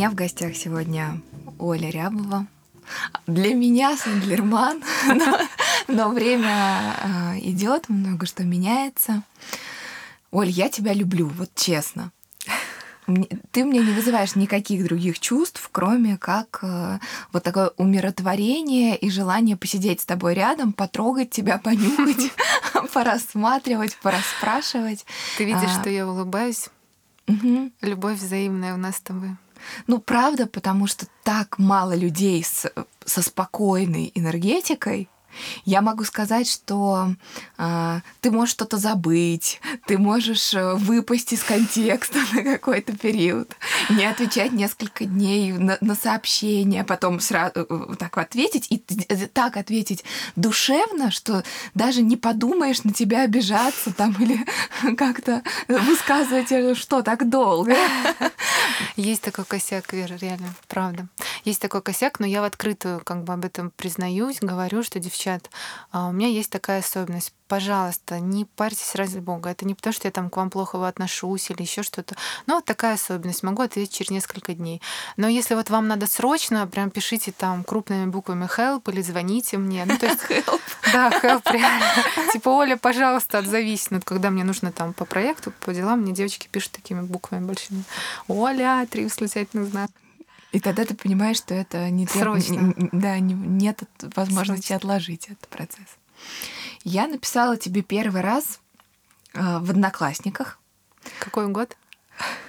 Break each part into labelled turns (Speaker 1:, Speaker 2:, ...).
Speaker 1: меня в гостях сегодня Оля Рябова. Для меня Сандлерман, но, но время э, идет, много что меняется. Оль, я тебя люблю, вот честно. Ты мне не вызываешь никаких других чувств, кроме как э, вот такое умиротворение и желание посидеть с тобой рядом, потрогать тебя, понюхать, порассматривать, пораспрашивать.
Speaker 2: Ты видишь, а, что я улыбаюсь? Любовь взаимная у нас с тобой.
Speaker 1: Ну, правда, потому что так мало людей с, со спокойной энергетикой, я могу сказать, что э, ты можешь что-то забыть, ты можешь э, выпасть из контекста на какой-то период, не отвечать несколько дней на, на сообщения, потом сразу э, так ответить и так ответить душевно, что даже не подумаешь на тебя обижаться там или как-то высказывать, э, что так долго.
Speaker 2: Есть такой косяк, Вера, реально, правда. Есть такой косяк, но я в открытую как бы об этом признаюсь, говорю, что девчат, а, у меня есть такая особенность пожалуйста, не парьтесь ради бога. Это не потому, что я там к вам плохо отношусь или еще что-то. Но вот такая особенность. Могу ответить через несколько дней. Но если вот вам надо срочно, прям пишите там крупными буквами help или звоните мне. Ну, то есть, help. Да, help реально. Типа, Оля, пожалуйста, отзовись. Ну, когда мне нужно там по проекту, по делам, мне девочки пишут такими буквами большими. Оля, три восклицательных знака.
Speaker 1: И тогда ты понимаешь, что это не
Speaker 2: Срочно.
Speaker 1: Да, не, нет возможности Срочно. отложить этот процесс. Я написала тебе первый раз э, в Одноклассниках.
Speaker 2: Какой год?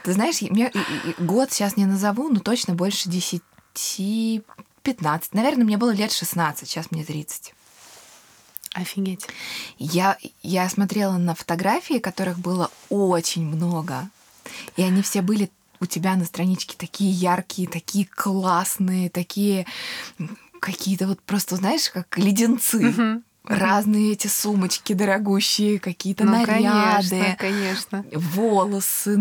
Speaker 1: Ты знаешь, мне, год сейчас не назову, но точно больше 10, 15. Наверное, мне было лет 16, сейчас мне 30.
Speaker 2: Офигеть.
Speaker 1: Я, я смотрела на фотографии, которых было очень много. И они все были у тебя на страничке такие яркие, такие классные, такие какие-то вот просто, знаешь, как леденцы. Uh-huh разные эти сумочки дорогущие, какие-то ну, наряды,
Speaker 2: конечно, конечно.
Speaker 1: волосы,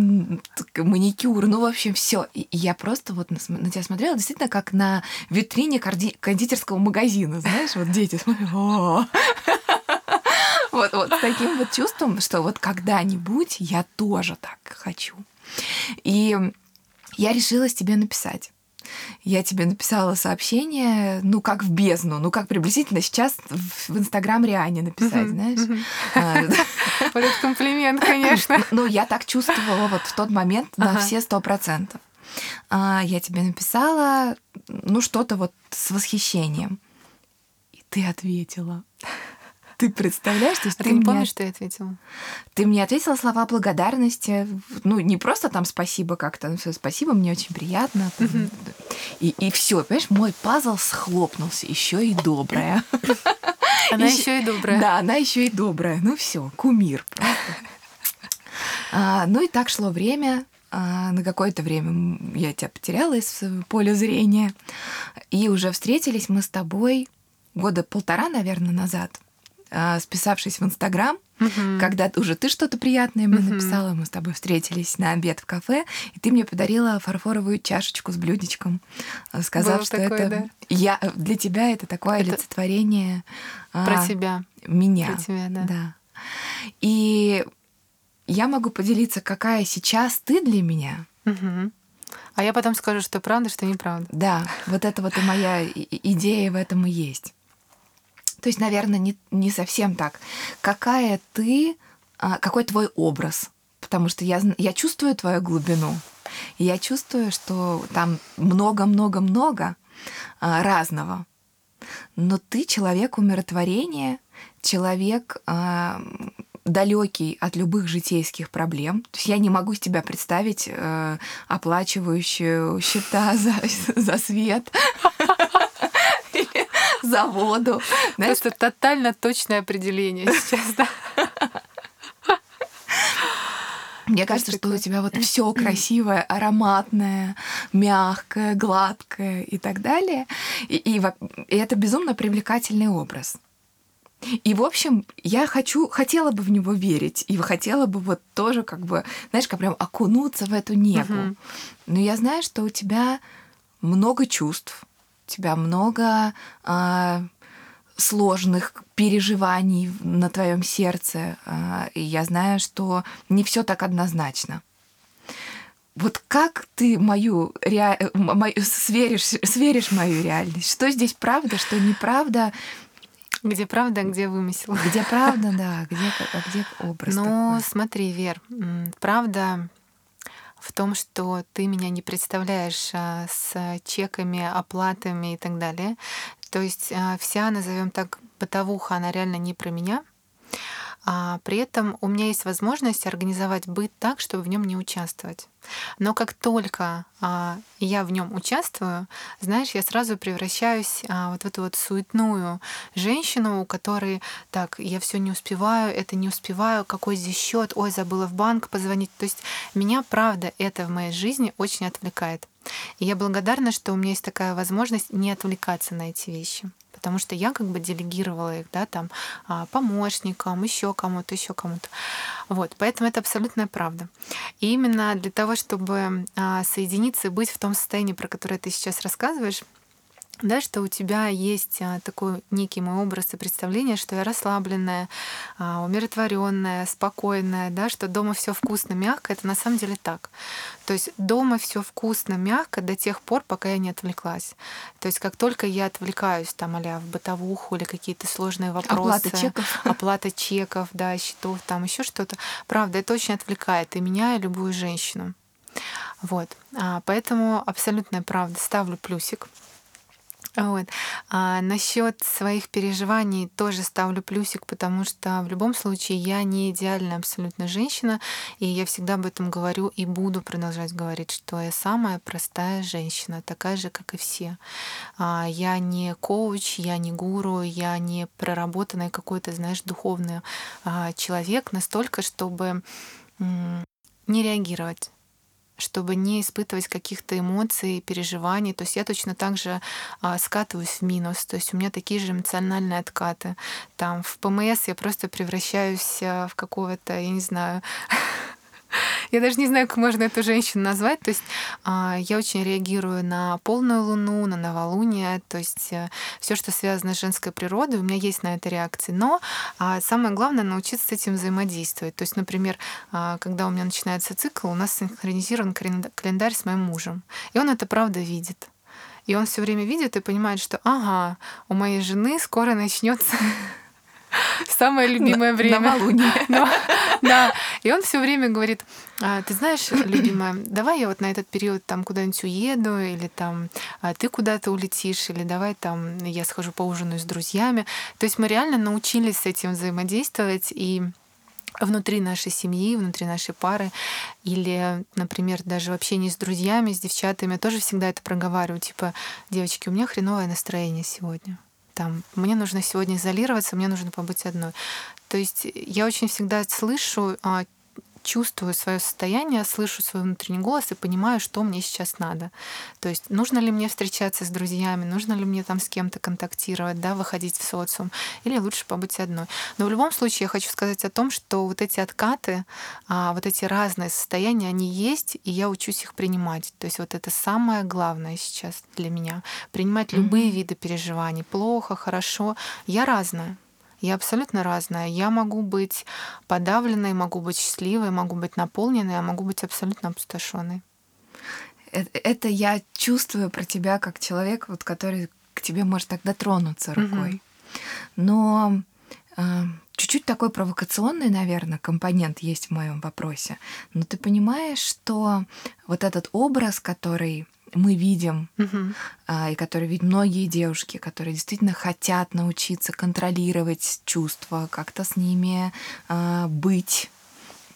Speaker 1: маникюр, ну, в общем, все. И я просто вот на, на тебя смотрела действительно как на витрине кондитерского магазина, знаешь, вот дети смотрят, вот, вот с таким вот чувством, что вот когда-нибудь я тоже так хочу. И я решилась тебе написать я тебе написала сообщение, ну, как в бездну, ну, как приблизительно сейчас в Инстаграм Риане написать, знаешь. А,
Speaker 2: вот это комплимент, конечно.
Speaker 1: Ну, я так чувствовала вот в тот момент на все сто процентов. А, я тебе написала, ну, что-то вот с восхищением. И ты ответила. Ты представляешь? То
Speaker 2: есть а ты, ты не помнишь, что я ответила?
Speaker 1: Ты мне ответила слова благодарности. Ну, не просто там спасибо как-то, ну, спасибо, мне очень приятно. И, и все, понимаешь, мой пазл схлопнулся, еще и добрая.
Speaker 2: Она еще и добрая.
Speaker 1: Да, она еще и добрая. Ну все, кумир А, ну и так шло время. А, на какое-то время я тебя потеряла из поля зрения. И уже встретились мы с тобой года полтора, наверное, назад. А, списавшись в Инстаграм, uh-huh. когда уже ты что-то приятное мне uh-huh. написала, мы с тобой встретились на обед в кафе, и ты мне подарила фарфоровую чашечку с блюдечком, а, сказав, Было что такое, это да? я для тебя это такое это олицетворение
Speaker 2: про а, тебя,
Speaker 1: меня,
Speaker 2: про тебя, да.
Speaker 1: да. И я могу поделиться, какая сейчас ты для меня.
Speaker 2: Uh-huh. А я потом скажу, что правда, что неправда.
Speaker 1: Да, вот это вот и моя идея в этом и есть. То есть, наверное, не, не совсем так. Какая ты, а, какой твой образ? Потому что я, я чувствую твою глубину. И я чувствую, что там много-много-много а, разного. Но ты человек умиротворения, человек а, далекий от любых житейских проблем. То есть я не могу с тебя представить э, оплачивающую счета за, за свет за воду.
Speaker 2: Просто тотально точное определение сейчас, да.
Speaker 1: Мне кажется, что у тебя вот все красивое, ароматное, мягкое, гладкое и так далее. И, и, и это безумно привлекательный образ. И, в общем, я хочу, хотела бы в него верить, и хотела бы вот тоже как бы, знаешь, как прям окунуться в эту негу. Uh-huh. Но я знаю, что у тебя много чувств, тебя много а, сложных переживаний на твоем сердце. А, и я знаю, что не все так однозначно. Вот как ты мою, ре... мою сверишь, сверишь мою реальность? Что здесь правда, что неправда?
Speaker 2: Где правда, где вымысел?
Speaker 1: Где правда, да, где, а где образ
Speaker 2: Ну,
Speaker 1: такой?
Speaker 2: смотри, Вер, правда в том, что ты меня не представляешь а, с чеками, оплатами и так далее. То есть а, вся, назовем так, бытовуха, она реально не про меня. А при этом у меня есть возможность организовать быт так, чтобы в нем не участвовать. Но как только а, я в нем участвую, знаешь, я сразу превращаюсь а, вот в эту вот суетную женщину, у которой так, я все не успеваю, это не успеваю, какой здесь счет, ой, забыла в банк позвонить. То есть меня, правда, это в моей жизни очень отвлекает. И я благодарна, что у меня есть такая возможность не отвлекаться на эти вещи потому что я как бы делегировала их, да, там, а, помощникам, еще кому-то, еще кому-то. Вот, поэтому это абсолютная правда. И именно для того, чтобы а, соединиться и быть в том состоянии, про которое ты сейчас рассказываешь, да, что у тебя есть а, такой некий мой образ и представление, что я расслабленная, а, умиротворенная, спокойная, да, что дома все вкусно, мягко, это на самом деле так. То есть дома все вкусно, мягко до тех пор, пока я не отвлеклась. То есть как только я отвлекаюсь там а в бытовуху или какие-то сложные вопросы,
Speaker 1: оплата чеков,
Speaker 2: оплата чеков, да, счетов, там еще что-то, правда, это очень отвлекает и меня, и любую женщину. Вот. Поэтому абсолютная правда. Ставлю плюсик. Вот. А насчет своих переживаний тоже ставлю плюсик, потому что в любом случае я не идеальная абсолютно женщина, и я всегда об этом говорю и буду продолжать говорить, что я самая простая женщина, такая же, как и все. А я не коуч, я не гуру, я не проработанный какой-то, знаешь, духовный а, человек настолько, чтобы не реагировать чтобы не испытывать каких-то эмоций, переживаний. То есть я точно так же а, скатываюсь в минус. То есть у меня такие же эмоциональные откаты. Там в ПМС я просто превращаюсь а, в какого-то, я не знаю, Я даже не знаю, как можно эту женщину назвать. То есть а, я очень реагирую на полную луну, на новолуние, то есть э, все, что связано с женской природой, у меня есть на это реакции. Но а, самое главное научиться с этим взаимодействовать. То есть, например, а, когда у меня начинается цикл, у нас синхронизирован календарь с моим мужем. И он это правда видит. И он все время видит и понимает, что ага, у моей жены скоро начнется Самое любимое время.
Speaker 1: Новолуние.
Speaker 2: Но, да. И он все время говорит, а, ты знаешь, любимая, давай я вот на этот период там куда-нибудь уеду, или там а, ты куда-то улетишь, или давай там я схожу поужинаю с друзьями. То есть мы реально научились с этим взаимодействовать и внутри нашей семьи, внутри нашей пары, или, например, даже в общении с друзьями, с девчатами, я тоже всегда это проговариваю, типа, девочки, у меня хреновое настроение сегодня там, мне нужно сегодня изолироваться, мне нужно побыть одной. То есть я очень всегда слышу а, чувствую свое состояние, слышу свой внутренний голос и понимаю, что мне сейчас надо. То есть нужно ли мне встречаться с друзьями, нужно ли мне там с кем-то контактировать, да, выходить в социум, или лучше побыть одной. Но в любом случае я хочу сказать о том, что вот эти откаты, а, вот эти разные состояния, они есть, и я учусь их принимать. То есть вот это самое главное сейчас для меня. Принимать любые mm-hmm. виды переживаний. Плохо, хорошо. Я разная. Я абсолютно разная. Я могу быть подавленной, могу быть счастливой, могу быть наполненной, а могу быть абсолютно опустошенной.
Speaker 1: Это, это я чувствую про тебя как человек, вот, который к тебе может так дотронуться рукой. Но э, чуть-чуть такой провокационный, наверное, компонент есть в моем вопросе. Но ты понимаешь, что вот этот образ, который мы видим,
Speaker 2: угу.
Speaker 1: и который видят многие девушки, которые действительно хотят научиться контролировать чувства, как-то с ними а, быть,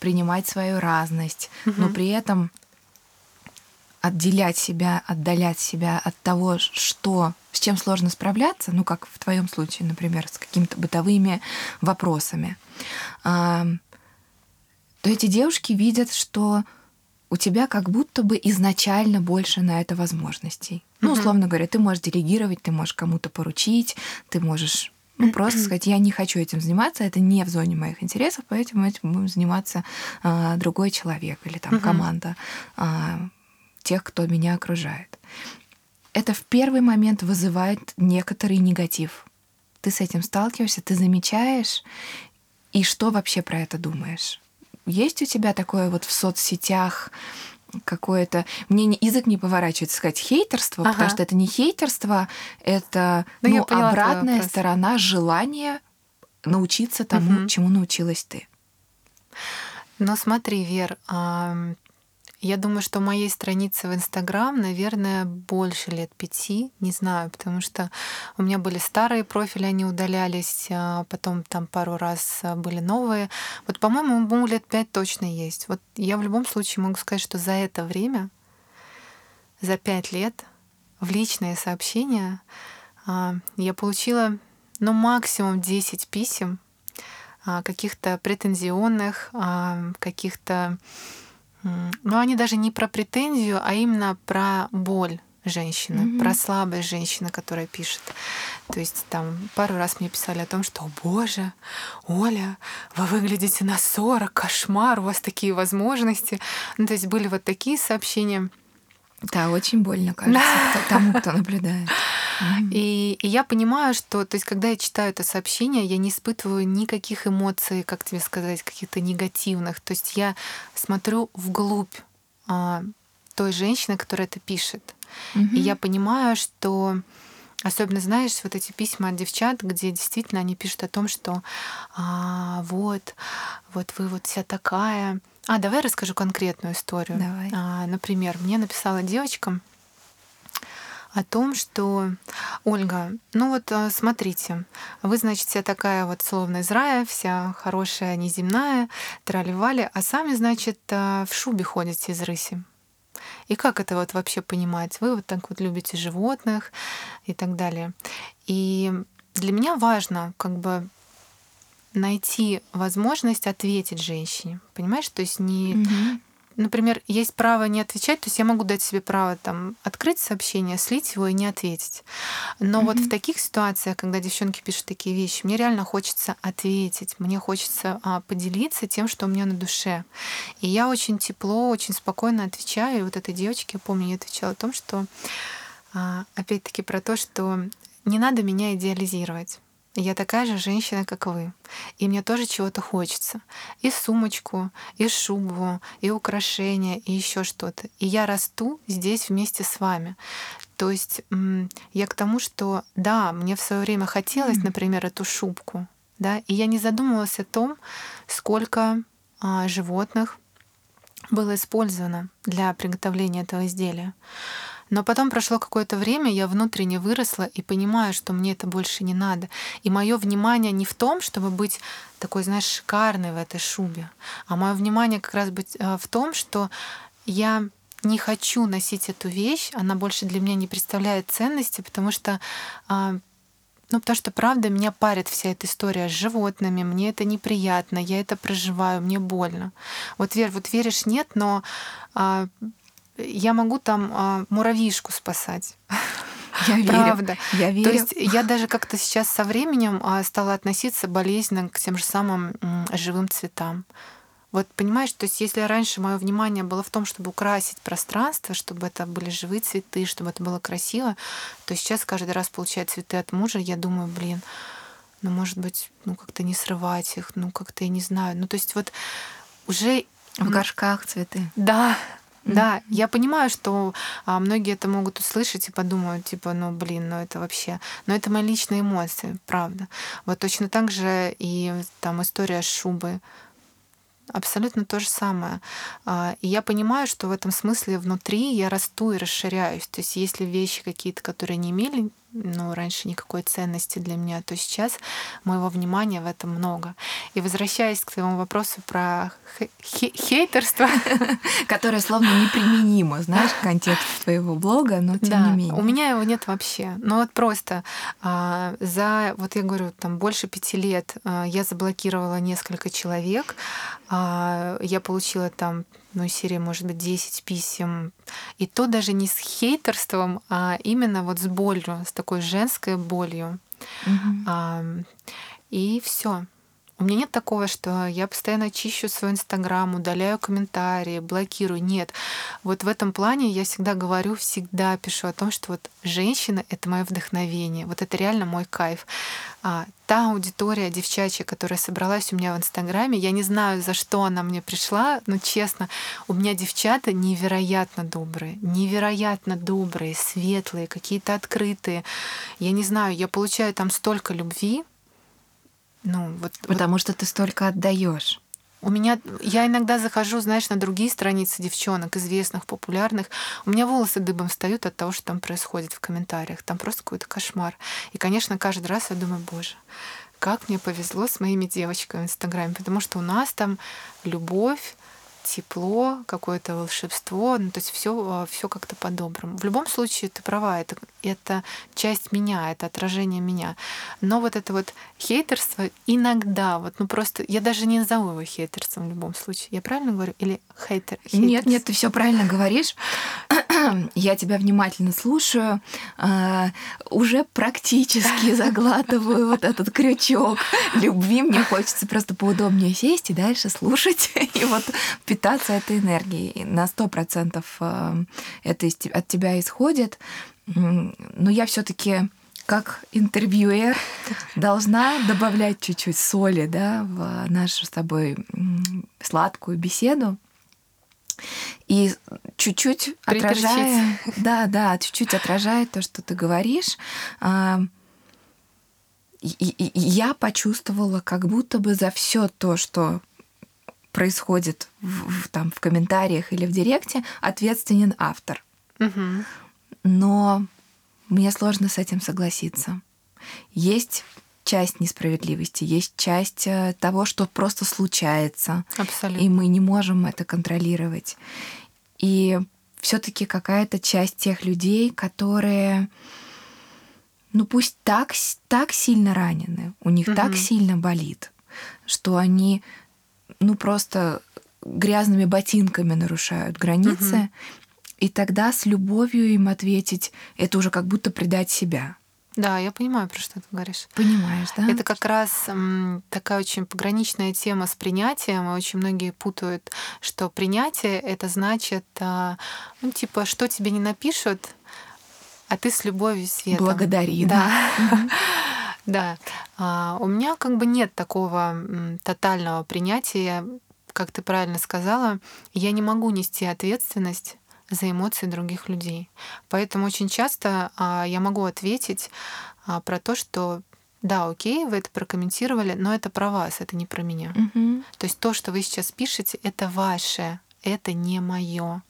Speaker 1: принимать свою разность, угу. но при этом отделять себя, отдалять себя от того, что с чем сложно справляться, ну как в твоем случае, например, с какими-то бытовыми вопросами, то эти девушки видят, что у тебя как будто бы изначально больше на это возможностей. Ну, условно говоря, ты можешь делегировать, ты можешь кому-то поручить, ты можешь ну, просто сказать, я не хочу этим заниматься, это не в зоне моих интересов, поэтому этим будем заниматься а, другой человек или там команда а, тех, кто меня окружает. Это в первый момент вызывает некоторый негатив. Ты с этим сталкиваешься, ты замечаешь, и что вообще про это думаешь? Есть у тебя такое вот в соцсетях какое-то... Мне не, язык не поворачивается сказать хейтерство, ага. потому что это не хейтерство, это ну, ну, обратная сторона желания научиться тому, угу. чему научилась ты.
Speaker 2: Но смотри, Вер, я думаю, что моей странице в Инстаграм, наверное, больше лет пяти, не знаю, потому что у меня были старые профили, они удалялись, а потом там пару раз а, были новые. Вот, по-моему, ему лет пять точно есть. Вот я в любом случае могу сказать, что за это время, за пять лет, в личные сообщения а, я получила, ну, максимум 10 писем каких-то претензионных, каких-то но они даже не про претензию, а именно про боль женщины, mm-hmm. про слабость женщины, которая пишет. То есть там пару раз мне писали о том, что, о боже, Оля, вы выглядите на 40, кошмар, у вас такие возможности. Ну, то есть были вот такие сообщения.
Speaker 1: Да, очень больно, кажется, тому, кто наблюдает.
Speaker 2: И, и я понимаю, что, то есть, когда я читаю это сообщение, я не испытываю никаких эмоций, как тебе сказать, каких-то негативных. То есть я смотрю вглубь а, той женщины, которая это пишет. И я понимаю, что Особенно, знаешь, вот эти письма от девчат, где действительно они пишут о том, что а, вот, вот вы вот вся такая. А, давай расскажу конкретную историю.
Speaker 1: Давай.
Speaker 2: А, например, мне написала девочка, о том, что Ольга, ну вот э, смотрите, вы, значит, вся такая вот словно из рая, вся хорошая, неземная, траливали, а сами, значит, э, в шубе ходите из рыси. И как это вот вообще понимать? Вы вот так вот любите животных и так далее. И для меня важно как бы найти возможность ответить женщине, понимаешь? То есть не, угу например, есть право не отвечать, то есть я могу дать себе право там открыть сообщение, слить его и не ответить. Но mm-hmm. вот в таких ситуациях, когда девчонки пишут такие вещи, мне реально хочется ответить, мне хочется а, поделиться тем, что у меня на душе. И я очень тепло, очень спокойно отвечаю. И вот этой девочке, я помню, я отвечала о том, что а, опять-таки про то, что не надо меня идеализировать. Я такая же женщина, как вы. И мне тоже чего-то хочется. И сумочку, и шубу, и украшения, и еще что-то. И я расту здесь вместе с вами. То есть я к тому, что да, мне в свое время хотелось, например, эту шубку, да, и я не задумывалась о том, сколько а, животных было использовано для приготовления этого изделия. Но потом прошло какое-то время, я внутренне выросла и понимаю, что мне это больше не надо. И мое внимание не в том, чтобы быть такой, знаешь, шикарной в этой шубе, а мое внимание как раз быть э, в том, что я не хочу носить эту вещь, она больше для меня не представляет ценности, потому что а, ну, потому что, правда, меня парит вся эта история с животными, мне это неприятно, я это проживаю, мне больно. Вот, Вер, вот веришь, нет, но а, я могу там а, муравьишку спасать.
Speaker 1: Я верю.
Speaker 2: Правда.
Speaker 1: Я верю.
Speaker 2: То есть я даже как-то сейчас со временем а, стала относиться болезненно к тем же самым живым цветам. Вот понимаешь, то есть если раньше мое внимание было в том, чтобы украсить пространство, чтобы это были живые цветы, чтобы это было красиво, то сейчас каждый раз получая цветы от мужа, я думаю, блин, ну может быть, ну как-то не срывать их, ну как-то я не знаю. Ну то есть вот уже
Speaker 1: в горшках цветы.
Speaker 2: Да, да, я понимаю, что а, многие это могут услышать и подумают, типа, ну блин, ну это вообще, но это мои личные эмоции, правда. Вот точно так же и там история с шубой. Абсолютно то же самое. А, и я понимаю, что в этом смысле внутри я расту и расширяюсь. То есть если вещи какие-то, которые не имели ну, раньше никакой ценности для меня, то сейчас моего внимания в этом много. И возвращаясь к твоему вопросу про хейтерство,
Speaker 1: которое словно неприменимо, знаешь, в контексте твоего блога, но тем да, не менее.
Speaker 2: У меня его нет вообще. Но вот просто а, за, вот я говорю, там больше пяти лет а, я заблокировала несколько человек, а, я получила там ну, серии, может быть, 10 писем. И то даже не с хейтерством, а именно вот с болью, с такой женской болью. Mm-hmm. А, и все. У меня нет такого, что я постоянно чищу свой Инстаграм, удаляю комментарии, блокирую. Нет. Вот в этом плане я всегда говорю, всегда пишу о том, что вот женщина — это мое вдохновение. Вот это реально мой кайф. А, та аудитория девчачья, которая собралась у меня в Инстаграме, я не знаю, за что она мне пришла, но честно, у меня девчата невероятно добрые, невероятно добрые, светлые, какие-то открытые. Я не знаю, я получаю там столько любви,
Speaker 1: ну, вот, Потому вот... что ты столько отдаешь.
Speaker 2: У меня, я иногда захожу, знаешь, на другие страницы девчонок, известных, популярных. У меня волосы дыбом встают от того, что там происходит в комментариях. Там просто какой-то кошмар. И, конечно, каждый раз я думаю, боже, как мне повезло с моими девочками в Инстаграме, потому что у нас там любовь, тепло, какое-то волшебство, ну, то есть все, а, все как-то по-доброму. В любом случае, ты права, это, это часть меня, это отражение меня. Но вот это вот хейтерство иногда, вот, ну просто, я даже не назову его хейтерством в любом случае. Я правильно говорю? Или хейтер?
Speaker 1: Хейтерс? Нет, нет, ты все правильно говоришь. я тебя внимательно слушаю, а, уже практически заглатываю вот этот крючок любви. Мне хочется просто поудобнее сесть и дальше слушать и вот питаться этой энергией. На сто процентов а, это от тебя исходит. Но я все-таки как интервьюер должна добавлять чуть-чуть соли да, в нашу с тобой сладкую беседу. И чуть-чуть отражая, да, да, чуть-чуть отражает то, что ты говоришь, а, я почувствовала, как будто бы за все то, что происходит в, там, в комментариях или в директе, ответственен автор. Угу. Но мне сложно с этим согласиться. Есть часть несправедливости, есть часть э, того, что просто случается.
Speaker 2: Абсолютно.
Speaker 1: И мы не можем это контролировать. И все-таки какая-то часть тех людей, которые, ну пусть так, так сильно ранены, у них угу. так сильно болит, что они, ну просто грязными ботинками нарушают границы, угу. и тогда с любовью им ответить, это уже как будто предать себя.
Speaker 2: Да, я понимаю, про что ты говоришь.
Speaker 1: Понимаешь, да?
Speaker 2: Это как раз м, такая очень пограничная тема с принятием. И очень многие путают, что принятие это значит, а, ну, типа, что тебе не напишут, а ты с любовью светом.
Speaker 1: Благодари,
Speaker 2: да. Да. А, у меня как бы нет такого тотального принятия, как ты правильно сказала. Я не могу нести ответственность за эмоции других людей. Поэтому очень часто а, я могу ответить а, про то, что да, окей, вы это прокомментировали, но это про вас, это не про меня. Угу. То есть то, что вы сейчас пишете, это ваше, это не мое.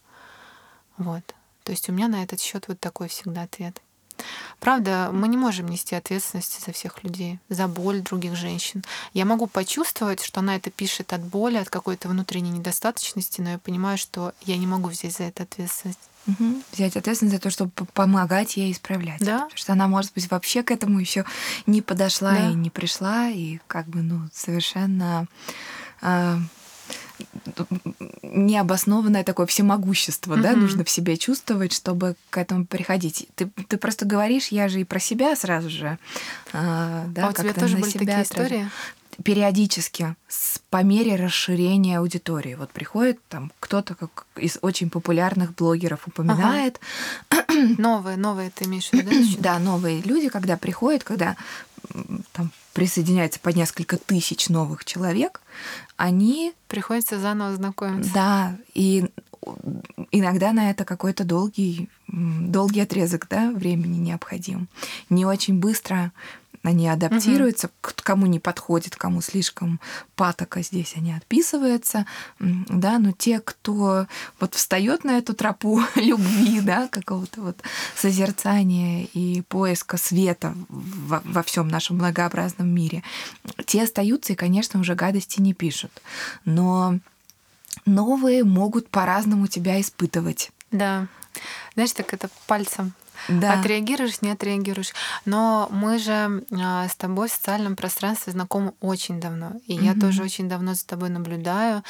Speaker 2: Вот. То есть у меня на этот счет вот такой всегда ответ. Правда, мы не можем нести ответственность за всех людей, за боль других женщин. Я могу почувствовать, что она это пишет от боли, от какой-то внутренней недостаточности, но я понимаю, что я не могу взять за это ответственность.
Speaker 1: Угу. Взять ответственность за то, чтобы помогать ей исправлять.
Speaker 2: Да.
Speaker 1: Потому что она, может быть, вообще к этому еще не подошла да. и не пришла, и как бы, ну, совершенно а, необоснованное такое всемогущество, mm-hmm. да, нужно в себе чувствовать, чтобы к этому приходить. Ты, ты просто говоришь, я же и про себя сразу же,
Speaker 2: а, да, а у тебя тоже были себя такие истории?
Speaker 1: периодически по мере расширения аудитории. Вот приходит там кто-то как из очень популярных блогеров упоминает.
Speaker 2: Ага. Новые, новые ты имеешь в виду, да,
Speaker 1: новые люди, когда приходят, когда там присоединяется по несколько тысяч новых человек, они...
Speaker 2: Приходится заново знакомиться.
Speaker 1: Да, и иногда на это какой-то долгий, долгий отрезок да, времени необходим. Не очень быстро они адаптируются, угу. кому не подходит, кому слишком патока здесь они отписываются, да, но те, кто вот встает на эту тропу любви, да, какого-то вот созерцания и поиска света во, во всем нашем многообразном мире, те остаются и, конечно, уже гадости не пишут. Но новые могут по-разному тебя испытывать.
Speaker 2: Да. Знаешь, так это пальцем да. Отреагируешь, не отреагируешь. Но мы же а, с тобой в социальном пространстве знакомы очень давно. И угу. я тоже очень давно за тобой наблюдаю.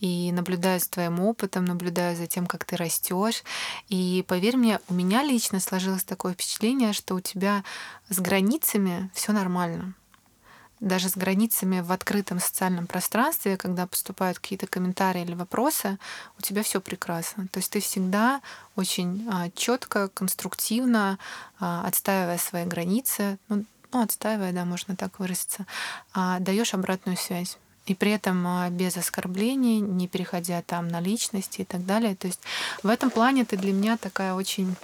Speaker 2: И наблюдаю за твоим опытом, наблюдаю за тем, как ты растешь. И поверь мне, у меня лично сложилось такое впечатление, что у тебя с границами все нормально даже с границами в открытом социальном пространстве, когда поступают какие-то комментарии или вопросы, у тебя все прекрасно. То есть ты всегда очень а, четко, конструктивно, а, отстаивая свои границы, ну, ну, отстаивая, да, можно так выразиться, а, даешь обратную связь. И при этом без оскорблений, не переходя там на личности и так далее. То есть в этом плане ты для меня такая очень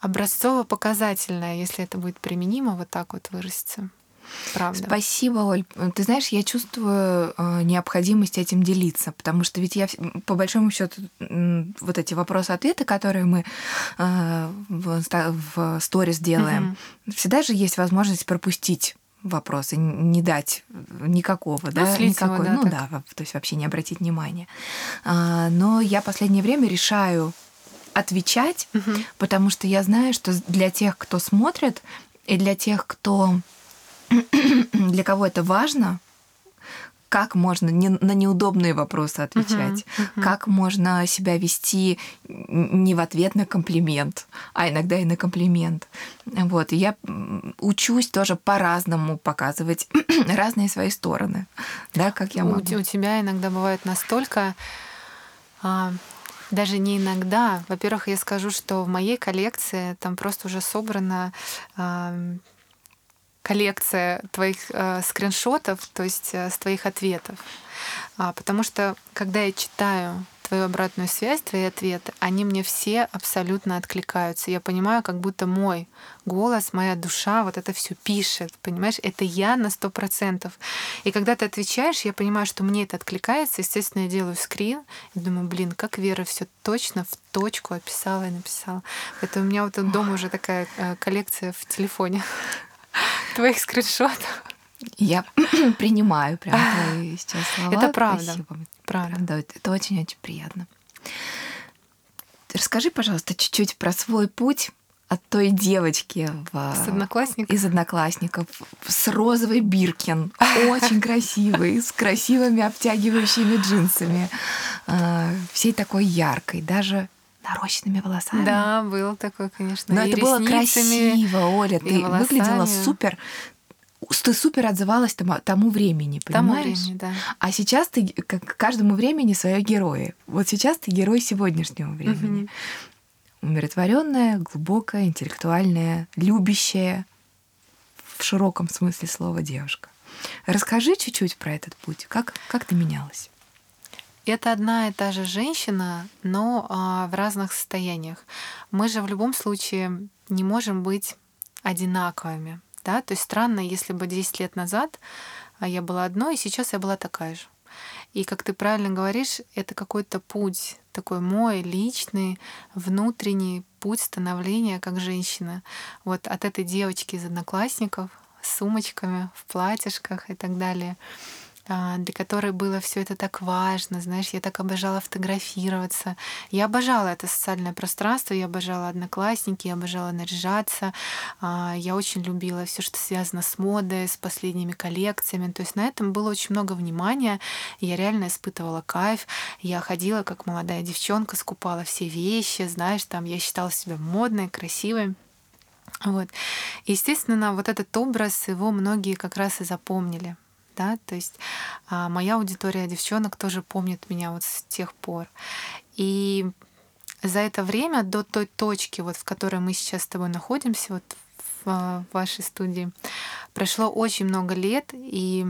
Speaker 2: образцово-показательная, если это будет применимо, вот так вот выразиться. Правда.
Speaker 1: Спасибо, Оль. Ты знаешь, я чувствую э, необходимость этим делиться, потому что ведь я, по большому счету, вот эти вопросы-ответы, которые мы э, в, сторис делаем, угу. всегда же есть возможность пропустить вопросы, не дать никакого, ну, да, никакой, его, да, ну так. да, то есть вообще не обратить внимания. А, но я последнее время решаю отвечать, угу. потому что я знаю, что для тех, кто смотрит, и для тех, кто для кого это важно, как можно не, на неудобные вопросы отвечать, uh-huh, uh-huh. как можно себя вести не в ответ на комплимент, а иногда и на комплимент. Вот, и я учусь тоже по-разному показывать разные свои стороны, да, как я могу.
Speaker 2: У, у тебя иногда бывает настолько а, даже не иногда. Во-первых, я скажу, что в моей коллекции там просто уже собрана э, коллекция твоих э, скриншотов, то есть э, с твоих ответов. А, потому что когда я читаю твою обратную связь, твои ответы, они мне все абсолютно откликаются. Я понимаю, как будто мой голос, моя душа вот это все пишет, понимаешь? Это я на сто процентов. И когда ты отвечаешь, я понимаю, что мне это откликается. Естественно, я делаю скрин и думаю, блин, как Вера все точно в точку описала и написала. Это у меня вот дома уже такая э, коллекция в телефоне твоих скриншотов.
Speaker 1: Я принимаю прям твои сейчас слова.
Speaker 2: Это правда. Спасибо. Правда.
Speaker 1: правда. Это очень-очень приятно. Расскажи, пожалуйста, чуть-чуть про свой путь от той девочки в...
Speaker 2: С одноклассников?
Speaker 1: из одноклассников с розовой биркин, очень красивой, с красивыми обтягивающими джинсами, а, всей такой яркой, даже нарощенными волосами.
Speaker 2: Да, было такое, конечно.
Speaker 1: Но и это было красиво, Оля. Ты волосами. выглядела супер ты супер отзывалась тому, тому времени, понимаешь? Тому времени,
Speaker 2: да.
Speaker 1: А сейчас ты как каждому времени свое герои. Вот сейчас ты герой сегодняшнего времени. Угу. Умиротворенная, глубокая, интеллектуальная, любящая в широком смысле слова девушка. Расскажи чуть-чуть про этот путь. Как, как ты менялась?
Speaker 2: Это одна и та же женщина, но а, в разных состояниях. Мы же в любом случае не можем быть одинаковыми. Да? То есть странно, если бы 10 лет назад а, я была одной, и сейчас я была такая же. И как ты правильно говоришь, это какой-то путь, такой мой личный, внутренний путь становления как женщина. Вот от этой девочки из одноклассников с сумочками в платьишках и так далее для которой было все это так важно. Знаешь, я так обожала фотографироваться. Я обожала это социальное пространство, я обожала одноклассники, я обожала наряжаться. А, я очень любила все, что связано с модой, с последними коллекциями. То есть на этом было очень много внимания. Я реально испытывала кайф. Я ходила как молодая девчонка, скупала все вещи, знаешь, там я считала себя модной, красивой. Вот. естественно, вот этот образ его многие как раз и запомнили да, то есть а, моя аудитория девчонок тоже помнит меня вот с тех пор. И за это время до той точки, вот в которой мы сейчас с тобой находимся, вот в, в вашей студии, прошло очень много лет, и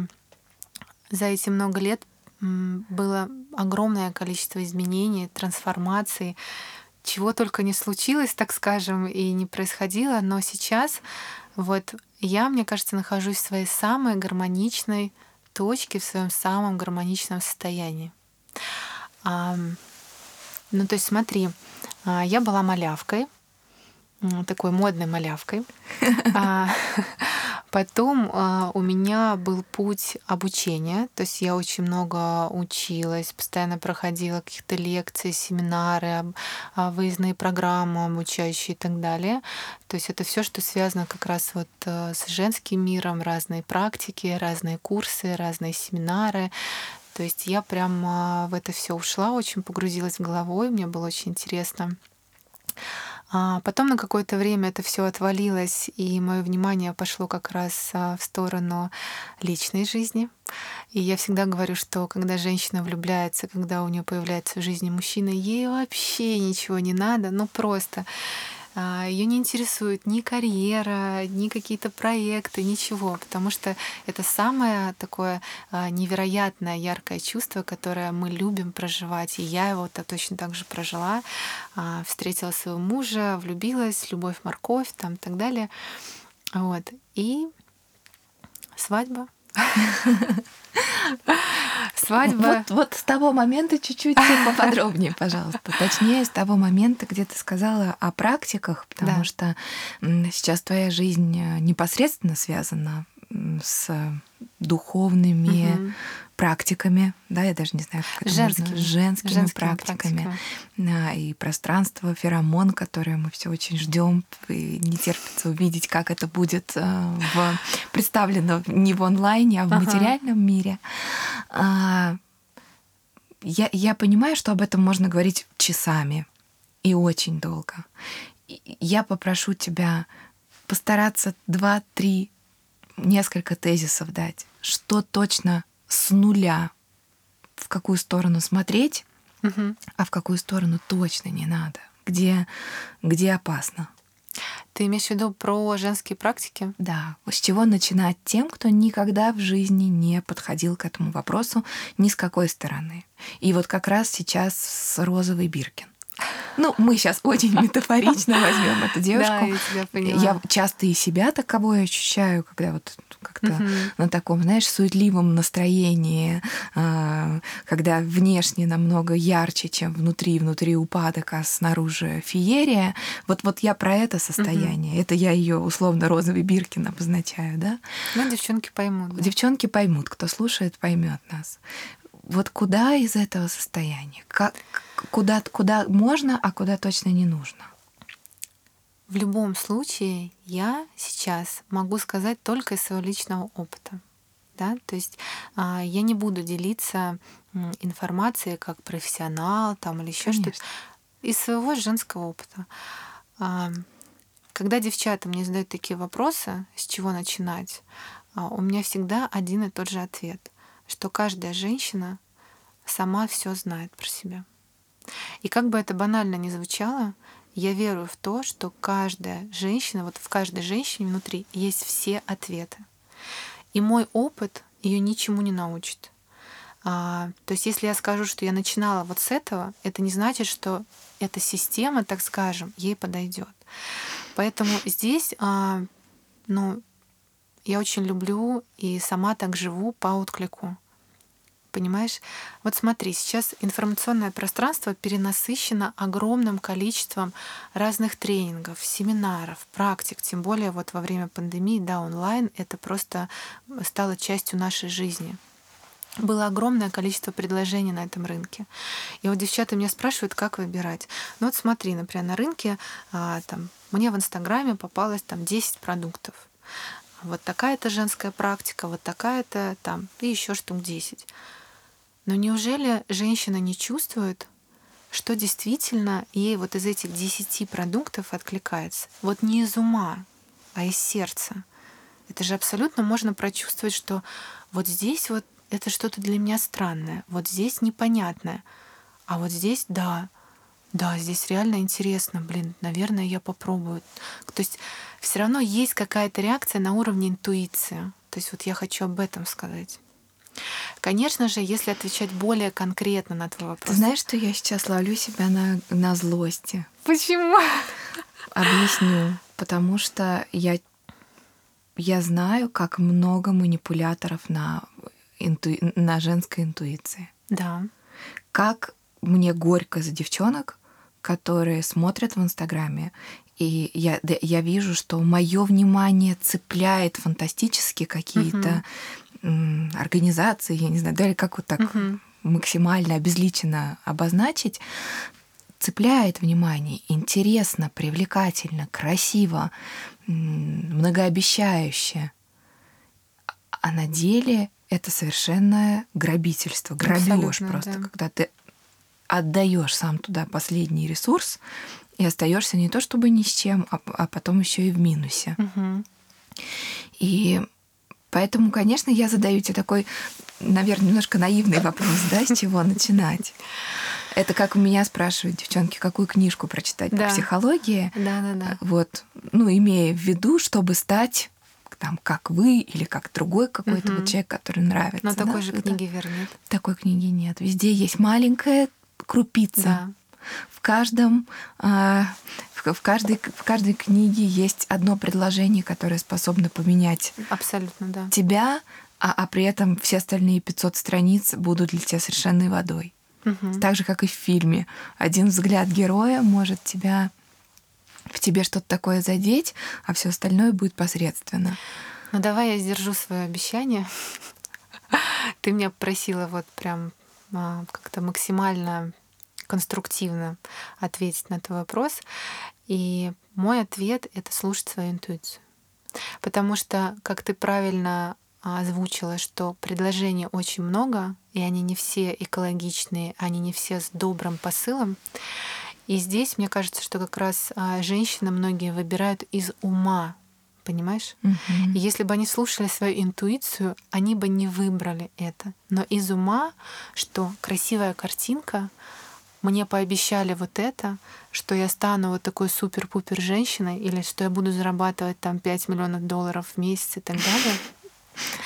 Speaker 2: за эти много лет было огромное количество изменений, трансформаций, чего только не случилось, так скажем, и не происходило, но сейчас вот я, мне кажется, нахожусь в своей самой гармоничной точке, в своем самом гармоничном состоянии. А, ну, то есть смотри, а, я была малявкой, такой модной малявкой. А, Потом э, у меня был путь обучения, то есть я очень много училась, постоянно проходила какие-то лекции, семинары, э, выездные программы обучающие и так далее. То есть это все, что связано как раз вот э, с женским миром, разные практики, разные курсы, разные семинары. То есть я прям в это все ушла, очень погрузилась головой, мне было очень интересно А потом на какое-то время это все отвалилось, и мое внимание пошло как раз а, в сторону личной жизни. И я всегда говорю, что когда женщина влюбляется, когда у нее появляется в жизни мужчина, ей вообще ничего не надо, ну просто Ее не интересует ни карьера, ни какие-то проекты, ничего, потому что это самое такое а, невероятное, яркое чувство, которое мы любим проживать. И я его -то точно так же прожила. А, встретила своего мужа, влюбилась, любовь, морковь, там и так далее. Вот. И свадьба.
Speaker 1: Свадьба. Вот, вот с того момента чуть-чуть поподробнее, пожалуйста. Точнее, с того момента, где ты сказала о практиках, потому да. что сейчас твоя жизнь э, непосредственно связана с духовными угу. практиками, да, я даже не знаю, как это
Speaker 2: Женскими.
Speaker 1: можно, женскими, женскими практиками, практиками. Да, и пространство, феромон, которое мы все очень ждем и не терпится увидеть, как это будет э, в, представлено не в онлайне, а в ага. материальном мире. А, я, я понимаю, что об этом можно говорить часами и очень долго. Я попрошу тебя постараться два-три несколько тезисов дать, что точно с нуля, в какую сторону смотреть, угу. а в какую сторону точно не надо, где, где опасно.
Speaker 2: Ты имеешь в виду про женские практики?
Speaker 1: Да. С чего начинать тем, кто никогда в жизни не подходил к этому вопросу ни с какой стороны. И вот как раз сейчас с розовый Биркин. Ну, мы сейчас очень метафорично возьмем эту девушку.
Speaker 2: Да, я тебя поняла.
Speaker 1: Я часто и себя таковой ощущаю, когда вот как-то угу. на таком, знаешь, суетливом настроении, а, когда внешне намного ярче, чем внутри, внутри упадок, а снаружи феерия. Вот, вот я про это состояние. Угу. Это я ее условно розовый Биркин обозначаю, да?
Speaker 2: Ну, девчонки поймут. Да?
Speaker 1: Девчонки поймут, кто слушает, поймет нас вот куда из этого состояния? Как, куда, куда можно, а куда точно не нужно?
Speaker 2: В любом случае, я сейчас могу сказать только из своего личного опыта. Да? То есть а, я не буду делиться информацией как профессионал там, или еще что-то из своего женского опыта. А, когда девчата мне задают такие вопросы, с чего начинать, а, у меня всегда один и тот же ответ, что каждая женщина сама все знает про себя. И как бы это банально ни звучало, я верую в то, что каждая женщина, вот в каждой женщине внутри есть все ответы. И мой опыт ее ничему не научит. А, то есть, если я скажу, что я начинала вот с этого, это не значит, что эта система, так скажем, ей подойдет. Поэтому здесь, а, ну, я очень люблю и сама так живу по отклику. Понимаешь? Вот смотри, сейчас информационное пространство перенасыщено огромным количеством разных тренингов, семинаров, практик. Тем более вот во время пандемии, да, онлайн это просто стало частью нашей жизни было огромное количество предложений на этом рынке. И вот девчата меня спрашивают, как выбирать. Ну вот смотри, например, на рынке а, там, мне в Инстаграме попалось там 10 продуктов. Вот такая-то женская практика, вот такая-то там, и еще штук 10. Но неужели женщина не чувствует, что действительно ей вот из этих десяти продуктов откликается? Вот не из ума, а из сердца. Это же абсолютно можно прочувствовать, что вот здесь вот это что-то для меня странное, вот здесь непонятное, а вот здесь да, да, здесь реально интересно, блин, наверное, я попробую. То есть все равно есть какая-то реакция на уровне интуиции. То есть вот я хочу об этом сказать. Конечно же, если отвечать более конкретно на твой вопрос.
Speaker 1: Ты знаешь, что я сейчас ловлю себя на, на злости?
Speaker 2: Почему?
Speaker 1: Объясню. Потому что я, я знаю, как много манипуляторов на, инту, на женской интуиции.
Speaker 2: Да.
Speaker 1: Как мне горько за девчонок, которые смотрят в Инстаграме, и я, я вижу, что мое внимание цепляет фантастически какие-то организации, я не знаю, да, как вот так угу. максимально обезличенно обозначить, цепляет внимание, интересно, привлекательно, красиво, многообещающе. А на деле это совершенное грабительство, грабеж просто, да. когда ты отдаешь сам туда последний ресурс и остаешься не то чтобы ни с чем, а, а потом еще и в минусе.
Speaker 2: Мгм.
Speaker 1: И поэтому, конечно, я задаю тебе такой, наверное, немножко наивный вопрос, да, с чего начинать. Это как у меня спрашивают девчонки, какую книжку прочитать
Speaker 2: Да.
Speaker 1: по психологии.
Speaker 2: Да, да, да.
Speaker 1: Вот, ну, имея в виду, чтобы стать там, как вы или как другой какой-то
Speaker 2: Мгм.
Speaker 1: вот человек, который нравится.
Speaker 2: Но
Speaker 1: да,
Speaker 2: такой же книги вернет.
Speaker 1: Такой книги нет. Везде есть маленькая крупица.
Speaker 2: Да.
Speaker 1: В каждом, а, в, каждой, в каждой книге есть одно предложение, которое способно поменять
Speaker 2: Абсолютно, да.
Speaker 1: тебя, а, а при этом все остальные 500 страниц будут для тебя совершенной водой.
Speaker 2: Мгм.
Speaker 1: Так же, как и в фильме. Один взгляд героя может тебя в тебе что-то такое задеть, а все остальное будет посредственно.
Speaker 2: Ну давай я сдержу свое обещание. Ты меня просила вот прям а, как-то максимально конструктивно ответить на твой вопрос. И мой ответ — это слушать свою интуицию. Потому что, как ты правильно а, озвучила, что предложений очень много, и они не все экологичные, они не все с добрым посылом. И здесь, мне кажется, что как раз а, женщины многие выбирают из ума, понимаешь?
Speaker 1: Мгм.
Speaker 2: И если бы они слушали свою интуицию, они бы не выбрали это. Но из ума, что красивая картинка, мне пообещали вот это, что я стану вот такой супер-пупер женщиной, или что я буду зарабатывать там 5 миллионов долларов в месяц и так далее.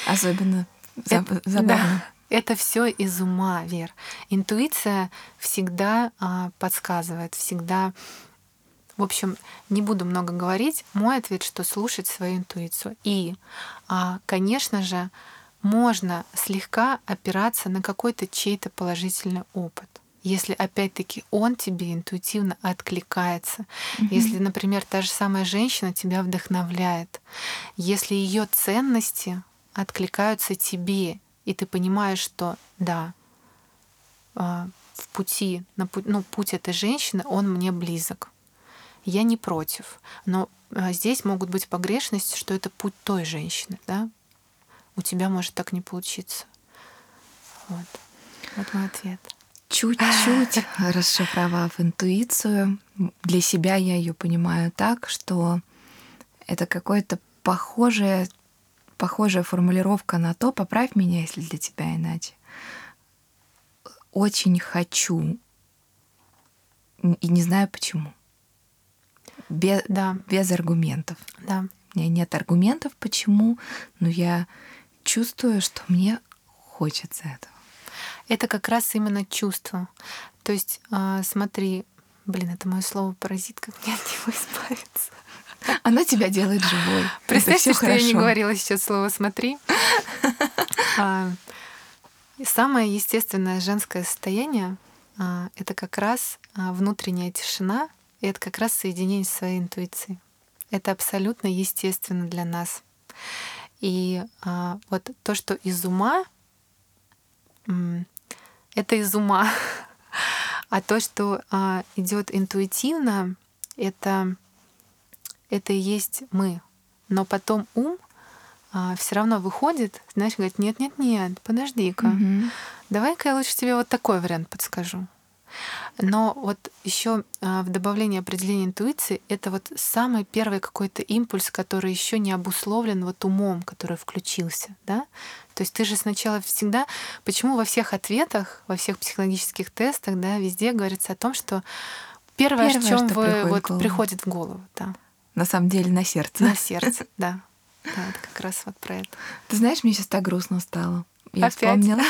Speaker 1: Особенно заб-
Speaker 2: Это-
Speaker 1: забавно.
Speaker 2: да, это все из ума, Вер. Интуиция всегда а, подсказывает, всегда. В общем, не буду много говорить. Мой ответ, что слушать свою интуицию. И, а, конечно же, можно слегка опираться на какой-то чей-то положительный опыт. Если опять-таки он тебе интуитивно откликается, если, например, та же самая женщина тебя вдохновляет, если ее ценности откликаются тебе, и ты понимаешь, что да, а, в пути, на путь, ну, путь этой женщины, он мне близок. Я не против. Но а, здесь могут быть погрешности, что это путь той женщины, да? У тебя может так не получиться. Вот. Вот мой ответ.
Speaker 1: Чуть-чуть расшифровав интуицию, для себя я ее понимаю так, что это какое-то похожее, похожая формулировка на то, поправь меня, если для тебя иначе. Очень хочу и не знаю почему. Без,
Speaker 2: Да,
Speaker 1: без аргументов.
Speaker 2: да.
Speaker 1: У меня нет аргументов, почему, но я чувствую, что мне хочется этого.
Speaker 2: Это как раз именно чувство. То есть, а, смотри, блин, это мое слово паразит, как мне от него избавиться.
Speaker 1: Оно тебя делает живой.
Speaker 2: Представьте,
Speaker 1: всё
Speaker 2: что я не
Speaker 1: хорошо.
Speaker 2: говорила сейчас слово «смотри». А, Самое естественное женское состояние а, — это как раз внутренняя тишина, и это как раз соединение с своей интуицией. Это абсолютно естественно для нас. И вот то, что из ума, это из ума. А то, что идет интуитивно, это, это и есть мы. Но потом ум все равно выходит, знаешь, говорит, нет, нет, нет, подожди-ка,
Speaker 1: Мгм.
Speaker 2: давай-ка я лучше тебе вот такой вариант подскажу. Но вот еще в добавлении определения интуиции это вот самый первый какой-то импульс, который еще не обусловлен вот умом, который включился, да? То есть ты же сначала всегда, почему во всех ответах, во всех психологических тестах, да, везде говорится о том, что первое,
Speaker 1: Первое,
Speaker 2: о чем
Speaker 1: что
Speaker 2: вы
Speaker 1: приходит в
Speaker 2: вот
Speaker 1: голову.
Speaker 2: приходит в голову, да,
Speaker 1: На самом деле на сердце.
Speaker 2: на сердце, да, да, это как раз вот про это.
Speaker 1: Ты знаешь, мне сейчас так грустно стало. Я
Speaker 2: Опять?
Speaker 1: вспомнила.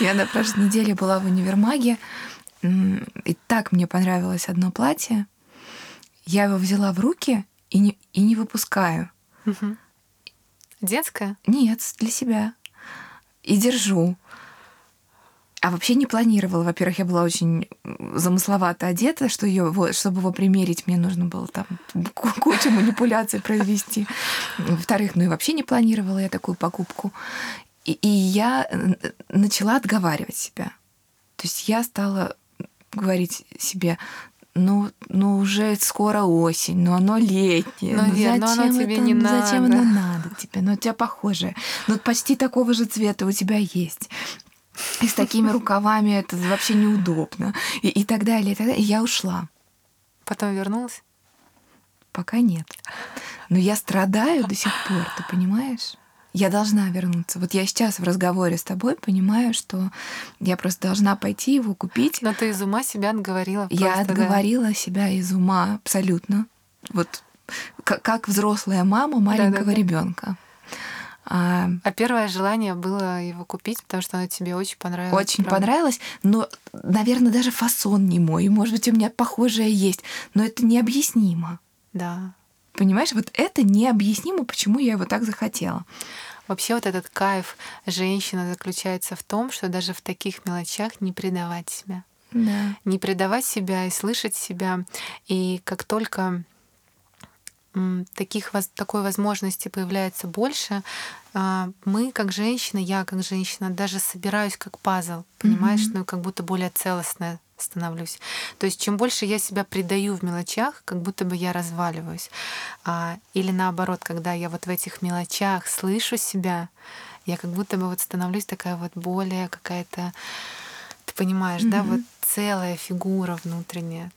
Speaker 1: Я на прошлой неделе была в универмаге, и так мне понравилось одно платье. Я его взяла в руки и не, и не выпускаю.
Speaker 2: Мгм. Детская?
Speaker 1: Нет, для себя. И держу. А вообще не планировала. Во-первых, я была очень замысловато одета, что ее, чтобы его примерить, мне нужно было там ку- кучу манипуляций произвести. Во-вторых, ну и вообще не планировала я такую покупку. И, и я н- начала отговаривать себя. То есть я стала говорить себе, ну, ну уже скоро осень, но оно летнее.
Speaker 2: Ну, Вер, ну оно тебе
Speaker 1: это-
Speaker 2: не
Speaker 1: ну Зачем
Speaker 2: надо.
Speaker 1: оно надо тебе? Ну, у тебя похожее. Ну, почти такого же цвета у тебя есть. И с такими рукавами это вообще неудобно. И, и так далее, и так далее. И я ушла.
Speaker 2: Потом вернулась?
Speaker 1: Пока нет. Но я страдаю до сих пор, ты понимаешь? Я должна вернуться. Вот я сейчас в разговоре с тобой понимаю, что я просто должна пойти его купить.
Speaker 2: Но ты из ума себя отговорила.
Speaker 1: Я
Speaker 2: просто,
Speaker 1: отговорила да? себя из ума абсолютно. Вот как, как взрослая мама маленького да, да. ребенка.
Speaker 2: А, а первое желание было его купить, потому что оно тебе очень понравилось.
Speaker 1: Очень правда? понравилось, но, наверное, даже фасон не мой. Может быть, у меня похожее есть, но это необъяснимо.
Speaker 2: Да.
Speaker 1: Понимаешь, вот это необъяснимо, почему я его так захотела.
Speaker 2: Вообще вот этот кайф женщины заключается в том, что даже в таких мелочах не предавать себя.
Speaker 1: Да.
Speaker 2: Не предавать себя и слышать себя. И как только таких, такой возможности появляется больше, а, мы как женщина, я как женщина даже собираюсь как пазл, понимаешь, mm-hmm. ну как будто более целостная становлюсь. То есть чем больше я себя предаю в мелочах, как будто бы я разваливаюсь. А, или наоборот, когда я вот в этих мелочах слышу себя, я как будто бы вот становлюсь такая вот более какая-то, ты понимаешь, mm-hmm. да, вот целая фигура внутренняя.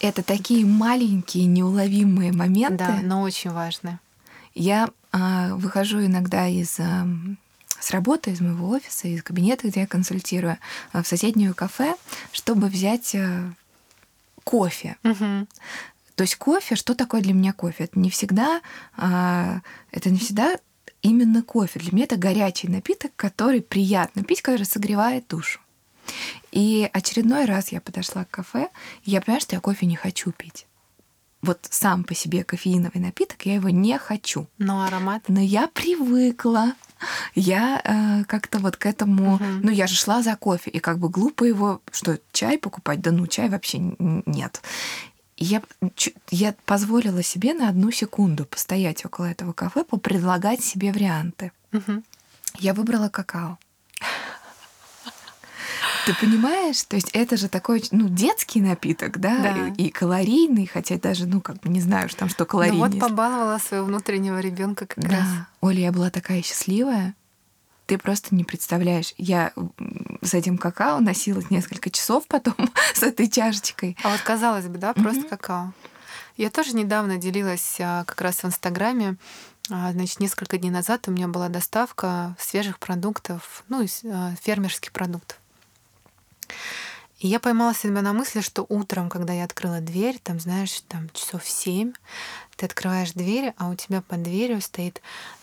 Speaker 1: Это такие маленькие неуловимые моменты.
Speaker 2: Да, но очень важные.
Speaker 1: Я а, выхожу иногда из а, с работы, из моего офиса, из кабинета, где я консультирую, а, в соседнюю кафе, чтобы взять а, кофе.
Speaker 2: Угу.
Speaker 1: То есть кофе, что такое для меня кофе? Это не всегда, а, это не всегда именно кофе. Для меня это горячий напиток, который приятно пить, который согревает душу. И очередной раз я подошла к кафе, и я понимаю, что я кофе не хочу пить. Вот сам по себе кофеиновый напиток, я его не хочу.
Speaker 2: Но аромат?
Speaker 1: Но я привыкла. Я э, как-то вот к этому... Угу. Ну, я же шла за кофе, и как бы глупо его... Что, чай покупать? Да ну, чай вообще нет. Я, я позволила себе на одну секунду постоять около этого кафе, попредлагать себе варианты.
Speaker 2: Угу.
Speaker 1: Я выбрала какао. Ты понимаешь? То есть это же такой, ну, детский напиток, да,
Speaker 2: да.
Speaker 1: И, и калорийный, хотя даже, ну, как бы не знаю, что там что калорийный.
Speaker 2: Ну вот побаловала своего внутреннего ребенка как
Speaker 1: да.
Speaker 2: раз.
Speaker 1: Оля, я была такая счастливая. Ты просто не представляешь. Я с этим какао носилась несколько часов потом с этой чашечкой.
Speaker 2: А вот казалось бы, да, просто mm-hmm. какао. Я тоже недавно делилась а, как раз в Инстаграме. А, значит, несколько дней назад у меня была доставка свежих продуктов, ну, а, фермерских продуктов. И я поймала себя на мысли, что утром, когда я открыла дверь, там, знаешь, там часов семь, ты открываешь дверь, а у тебя под дверью стоит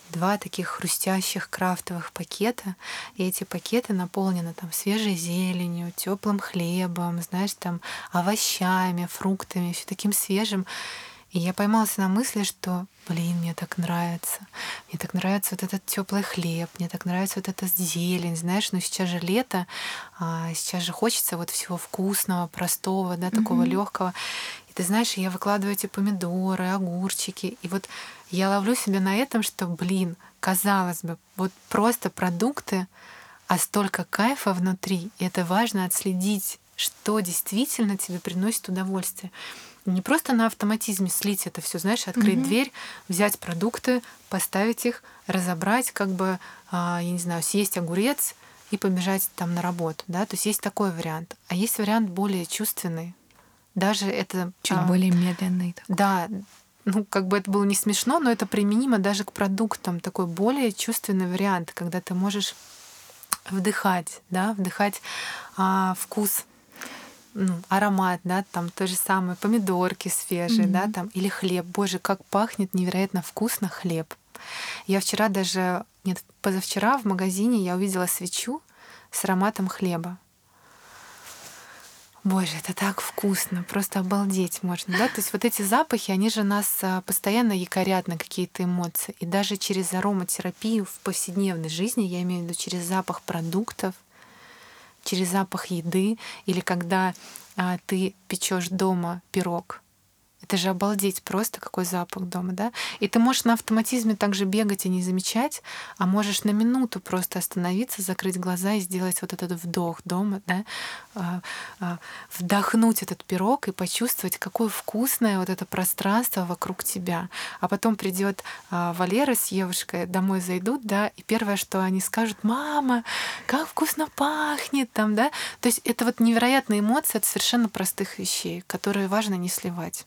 Speaker 2: два таких хрустящих крафтовых пакета, и эти пакеты наполнены там свежей зеленью, теплым хлебом, знаешь, там овощами, фруктами, все таким свежим. И я поймалась на мысли, что, блин, мне так нравится. Мне так нравится вот этот теплый хлеб, мне так нравится вот эта зелень, знаешь, ну сейчас же лето, а сейчас же хочется вот всего вкусного, простого, да, такого mm-hmm. легкого. И ты знаешь, я выкладываю эти помидоры, огурчики, и вот я ловлю себя на этом, что, блин, казалось бы, вот просто продукты, а столько кайфа внутри, и это важно отследить, что действительно тебе приносит удовольствие не просто на автоматизме слить это все, знаешь, открыть mm-hmm. дверь, взять продукты, поставить их, разобрать, как бы, а, я не знаю, съесть огурец и побежать там на работу, да, то есть есть такой вариант. А есть вариант более чувственный. Даже это...
Speaker 1: Чуть а, более медленный.
Speaker 2: Такой. Да, ну, как бы это было не смешно, но это применимо даже к продуктам. Такой более чувственный вариант, когда ты можешь вдыхать, да, вдыхать а, вкус ну, аромат, да, там то же самое, помидорки свежие, mm-hmm. да, там, или хлеб. Боже, как пахнет невероятно вкусно хлеб. Я вчера даже, нет, позавчера в магазине я увидела свечу с ароматом хлеба. Боже, это так вкусно, просто обалдеть можно, да? То есть вот эти запахи, они же нас а, постоянно якорят на какие-то эмоции. И даже через ароматерапию в повседневной жизни, я имею в виду через запах продуктов, через запах еды или когда а, ты печешь дома пирог. Это же обалдеть просто, какой запах дома, да? И ты можешь на автоматизме также бегать и не замечать, а можешь на минуту просто остановиться, закрыть глаза и сделать вот этот вдох дома, да? А, а, вдохнуть этот пирог и почувствовать, какое вкусное вот это пространство вокруг тебя. А потом придет а, Валера с Евушкой, домой зайдут, да, и первое, что они скажут, мама, как вкусно пахнет там, да? То есть это вот невероятные эмоции от совершенно простых вещей, которые важно не сливать.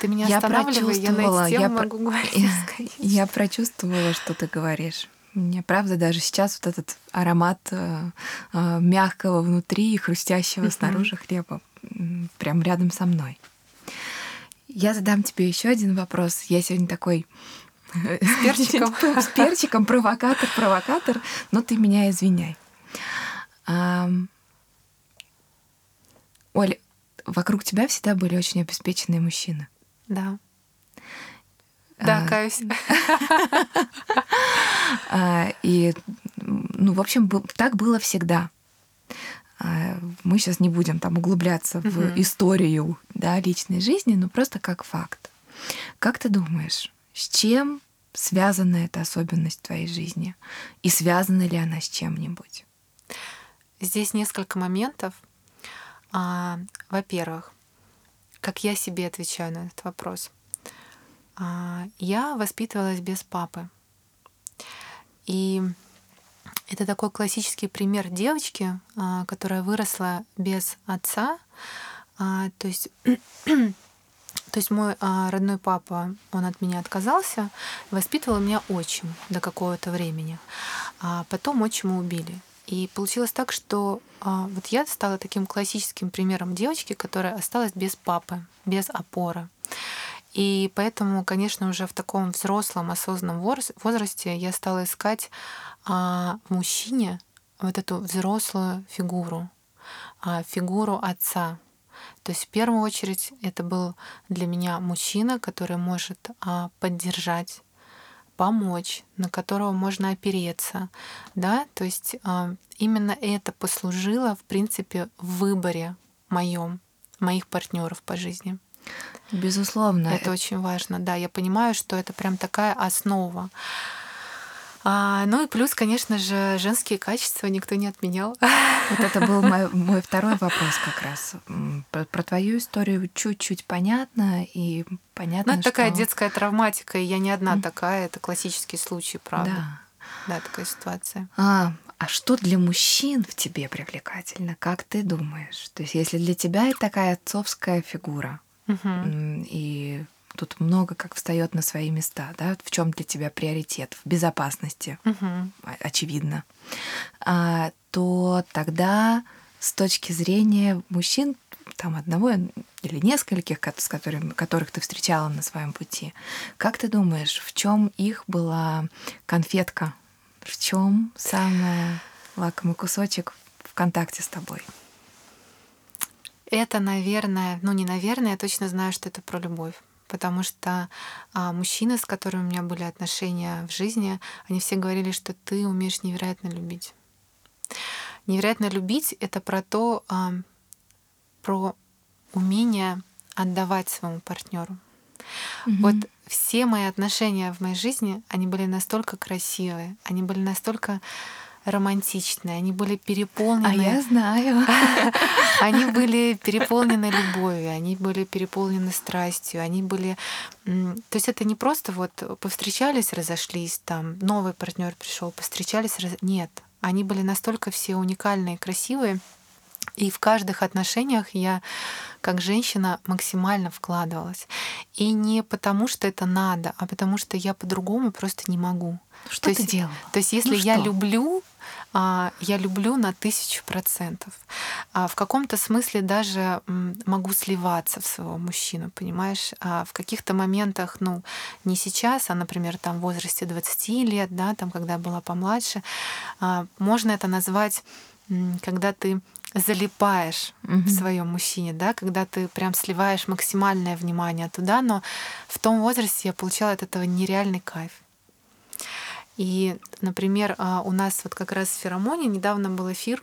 Speaker 2: Ты меня я останавливай, я на
Speaker 1: я
Speaker 2: могу говорить.
Speaker 1: Я, я прочувствовала, что ты говоришь. Мне правда даже сейчас вот этот аромат э, э, мягкого внутри и хрустящего снаружи хлеба прям рядом со мной. Я задам тебе еще один вопрос. Я сегодня такой
Speaker 2: с перчиком,
Speaker 1: с перчиком провокатор, провокатор, но ты меня извиняй. Оля, вокруг тебя всегда были очень обеспеченные мужчины.
Speaker 2: Да. Да, а, каюсь.
Speaker 1: А, и, ну, в общем, так было всегда. А, мы сейчас не будем там углубляться в историю да, личной жизни, но просто как факт. Как ты думаешь, с чем связана эта особенность в твоей жизни? И связана ли она с чем-нибудь?
Speaker 2: Здесь несколько моментов. Во-первых, как я себе отвечаю на этот вопрос. А, я воспитывалась без папы. И это такой классический пример девочки, а, которая выросла без отца. А, то есть то есть мой родной папа, он от меня отказался, воспитывал меня отчим до какого-то времени. А потом отчима убили. И получилось так, что а, вот я стала таким классическим примером девочки, которая осталась без папы, без опоры. И поэтому, конечно, уже в таком взрослом, осознанном возрасте я стала искать а, в мужчине вот эту взрослую фигуру, а, фигуру отца. То есть в первую очередь это был для меня мужчина, который может а, поддержать помочь, на которого можно опереться, да, то есть э, именно это послужило, в принципе, в выборе моем, моих партнеров по жизни.
Speaker 1: Безусловно.
Speaker 2: Это очень важно, да. Я понимаю, что это прям такая основа. А, ну и плюс, конечно же, женские качества никто не отменял.
Speaker 1: Вот это был мой, мой второй вопрос как раз. Про, про твою историю чуть-чуть понятно и понятно,
Speaker 2: Ну это что... такая детская травматика, и я не одна mm. такая, это классический случай, правда.
Speaker 1: Да.
Speaker 2: Да, такая ситуация.
Speaker 1: А, а что для мужчин в тебе привлекательно? Как ты думаешь? То есть, если для тебя это такая отцовская фигура, угу. и тут много как встает на свои места, да, в чем для тебя приоритет, в безопасности, угу. очевидно, а, то тогда с точки зрения мужчин, там одного или нескольких, с которыми, которых ты встречала на своем пути, как ты думаешь, в чем их была конфетка, в чем самый лакомый кусочек в контакте с тобой?
Speaker 2: Это, наверное, ну не наверное, я точно знаю, что это про любовь потому что а, мужчины, с которыми у меня были отношения в жизни, они все говорили, что ты умеешь невероятно любить. Невероятно любить — это про то, а, про умение отдавать своему партнеру. Mm-hmm. Вот все мои отношения в моей жизни, они были настолько красивые, они были настолько романтичные, они были переполнены...
Speaker 1: А я знаю.
Speaker 2: Они были переполнены любовью, они были переполнены страстью, они были... То есть это не просто вот повстречались, разошлись, там новый партнер пришел, повстречались, раз... нет, они были настолько все уникальные, красивые, и в каждых отношениях я, как женщина, максимально вкладывалась. И не потому, что это надо, а потому что я по-другому просто не могу.
Speaker 1: Что то ты есть, делала?
Speaker 2: То есть, если ну, я люблю, а, я люблю на тысячу процентов. А в каком-то смысле даже могу сливаться в своего мужчину, понимаешь? А в каких-то моментах, ну, не сейчас, а, например, там в возрасте 20 лет, да, там, когда я была помладше, можно это назвать когда ты залипаешь mm-hmm. в своем мужчине, да, когда ты прям сливаешь максимальное внимание туда, но в том возрасте я получала от этого нереальный кайф. И, например, а, у нас вот как раз в Феромоне недавно был эфир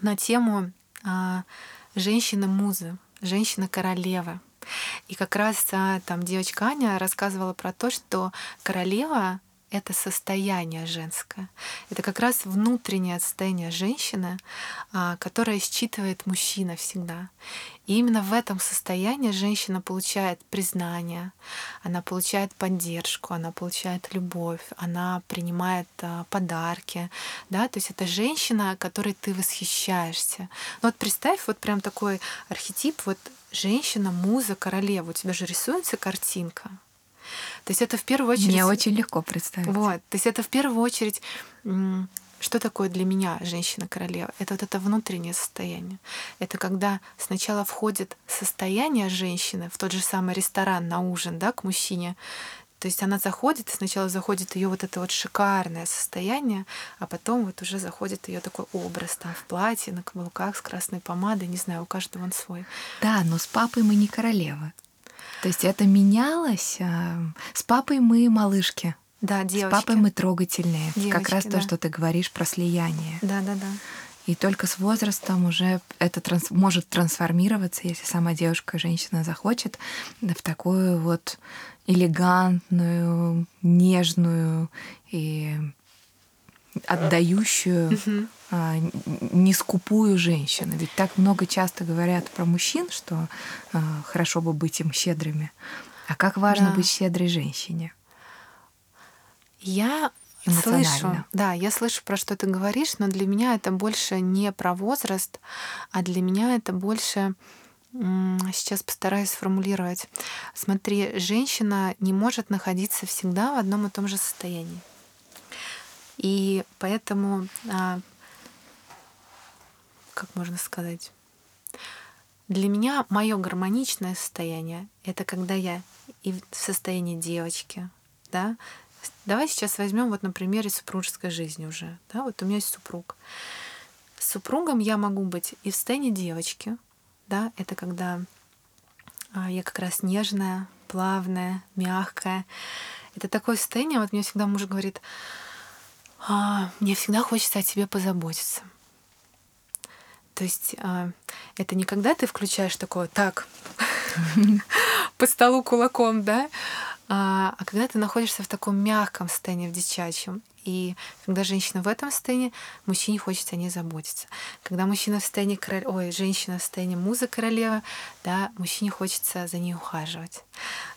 Speaker 2: на тему а, женщины-музы, женщина-королевы. И как раз а, там девочка Аня рассказывала про то, что королева это состояние женское. Это как раз внутреннее состояние женщины, а, которое считывает мужчина всегда. И именно в этом состоянии женщина получает признание, она получает поддержку, она получает любовь, она принимает а, подарки. Да? То есть это женщина, которой ты восхищаешься. Ну вот представь вот прям такой архетип, вот женщина, муза, королева. У тебя же рисуется картинка. То есть это в первую очередь...
Speaker 1: Мне очень легко представить.
Speaker 2: Вот. То есть это в первую очередь что такое для меня женщина-королева? Это вот это внутреннее состояние. Это когда сначала входит состояние женщины в тот же самый ресторан на ужин, да, к мужчине. То есть она заходит, сначала заходит ее вот это вот шикарное состояние, а потом вот уже заходит ее такой образ там в платье, на каблуках с красной помадой, не знаю, у каждого он свой.
Speaker 1: Да, но с папой мы не королевы. То есть это менялось. А, с папой мы малышки.
Speaker 2: Да, девочки.
Speaker 1: С папой мы трогательные.
Speaker 2: Девочки,
Speaker 1: как раз
Speaker 2: да.
Speaker 1: то, что ты говоришь про слияние.
Speaker 2: Да, да, да.
Speaker 1: И только с возрастом уже это транс может трансформироваться, если сама девушка, женщина захочет, в такую вот элегантную, нежную и отдающую, а, не скупую женщину. Ведь так много часто говорят про мужчин, что а, хорошо бы быть им щедрыми. А как важно
Speaker 2: Да.
Speaker 1: быть щедрой женщине?
Speaker 2: Я слышу, да, я слышу, про что ты говоришь, но для меня это больше не про возраст, а для меня это больше сейчас постараюсь сформулировать. Смотри, женщина не может находиться всегда в одном и том же состоянии. И поэтому, а, как можно сказать, для меня мое гармоничное состояние это когда я и в состоянии девочки, да. Давай сейчас возьмем вот на примере супружеской жизни уже, да. Вот у меня есть супруг. С супругом я могу быть и в состоянии девочки, да. Это когда а, я как раз нежная, плавная, мягкая. Это такое состояние. Вот мне всегда муж говорит, «А, мне всегда хочется о тебе позаботиться. То есть а, это не когда ты включаешь такое так по столу кулаком, да, а, а когда ты находишься в таком мягком состоянии, в дичачьем. И когда женщина в этом состоянии, мужчине хочется о ней заботиться. Когда мужчина в состоянии король... ой, женщина в состоянии музы королева, да, мужчине хочется за ней ухаживать.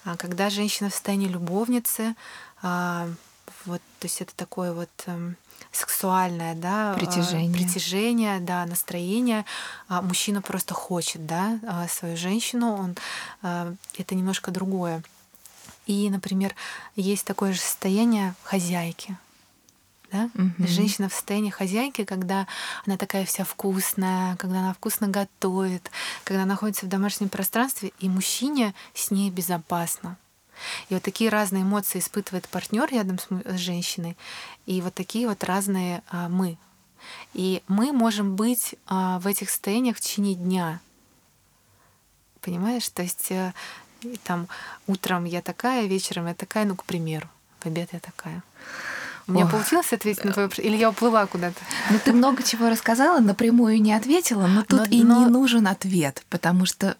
Speaker 2: А когда женщина в состоянии любовницы, а, вот, то есть это такое вот эм, сексуальное, да, а,
Speaker 1: Притяжение.
Speaker 2: притяжение, да, настроение. А мужчина просто хочет, да, а, свою женщину, он а, это немножко другое. И, например, есть такое же состояние хозяйки. Да?
Speaker 1: Мгм.
Speaker 2: Женщина в состоянии хозяйки, когда она такая вся вкусная, когда она вкусно готовит, когда она находится в домашнем пространстве, и мужчине с ней безопасно. И вот такие разные эмоции испытывает партнер рядом с, с женщиной, и вот такие вот разные а, мы. И мы можем быть а, в этих состояниях в течение дня. Понимаешь? То есть и там утром я такая, вечером я такая, ну, к примеру, в обед я такая. У меня
Speaker 1: Ох.
Speaker 2: получилось ответить на твой вопрос? Или я уплыла куда-то?
Speaker 1: Ну, ты много чего рассказала, напрямую не ответила, но тут
Speaker 2: Но-
Speaker 1: и
Speaker 2: но-
Speaker 1: не нужен ответ, потому что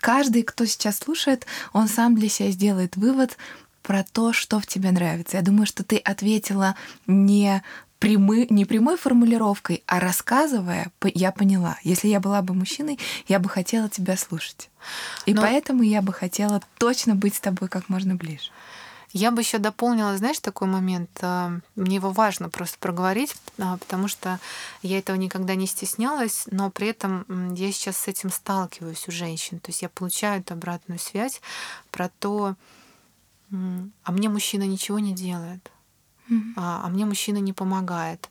Speaker 1: каждый, кто сейчас слушает, он сам для себя сделает вывод про то, что в тебе нравится. Я думаю, что ты ответила не прямы, не прямой формулировкой, а рассказывая, я поняла. Если я была бы мужчиной, я бы хотела тебя слушать. И
Speaker 2: Но-
Speaker 1: поэтому я бы хотела точно быть с тобой как можно ближе.
Speaker 2: Я бы еще дополнила, знаешь, такой момент. а, Мне его важно просто проговорить, а, потому что я этого никогда не стеснялась, но при этом я сейчас с этим сталкиваюсь у женщин. То есть я получаю эту обратную связь про то, а мне мужчина ничего не делает, а, а мне мужчина не помогает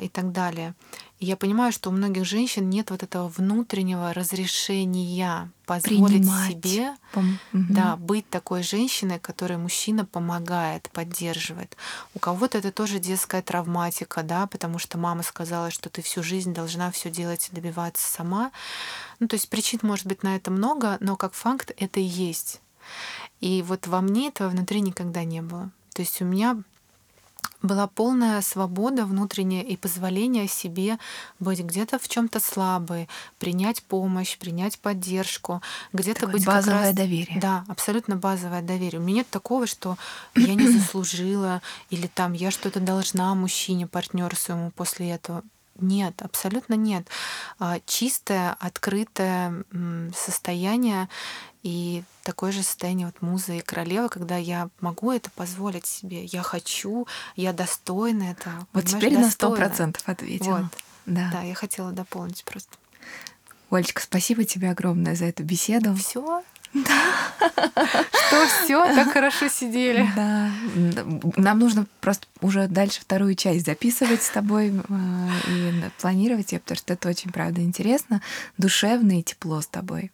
Speaker 2: и так далее. И я понимаю, что у многих женщин нет вот этого внутреннего разрешения позволить
Speaker 1: Принимать.
Speaker 2: себе
Speaker 1: Пом- мгм.
Speaker 2: да, быть такой женщиной, которой мужчина помогает, поддерживает. У кого-то это тоже детская травматика, да, потому что мама сказала, что ты всю жизнь должна все делать и добиваться сама. Ну, то есть причин может быть на это много, но как факт это и есть. И вот во мне этого внутри никогда не было. То есть у меня была полная свобода внутренняя и позволение себе быть где-то в чем-то слабой, принять помощь, принять поддержку, где-то быть
Speaker 1: базовое
Speaker 2: раз...
Speaker 1: доверие.
Speaker 2: Да, абсолютно базовое доверие. У меня нет такого, что я не заслужила или там я что-то должна мужчине, партнеру своему после этого. Нет, абсолютно нет. А, чистое, открытое состояние и такое же состояние вот музы и королевы, когда я могу это позволить себе, я хочу, я достойна этого.
Speaker 1: Вот теперь на сто процентов ответила.
Speaker 2: Вот. Да. да, я хотела дополнить просто.
Speaker 1: Олечка, спасибо тебе огромное за эту беседу.
Speaker 2: Все. Да. Что все, так хорошо сидели.
Speaker 1: Да. Нам нужно просто уже дальше вторую часть записывать с тобой э, и планировать ее, потому что это очень, правда, интересно, душевно и тепло с тобой.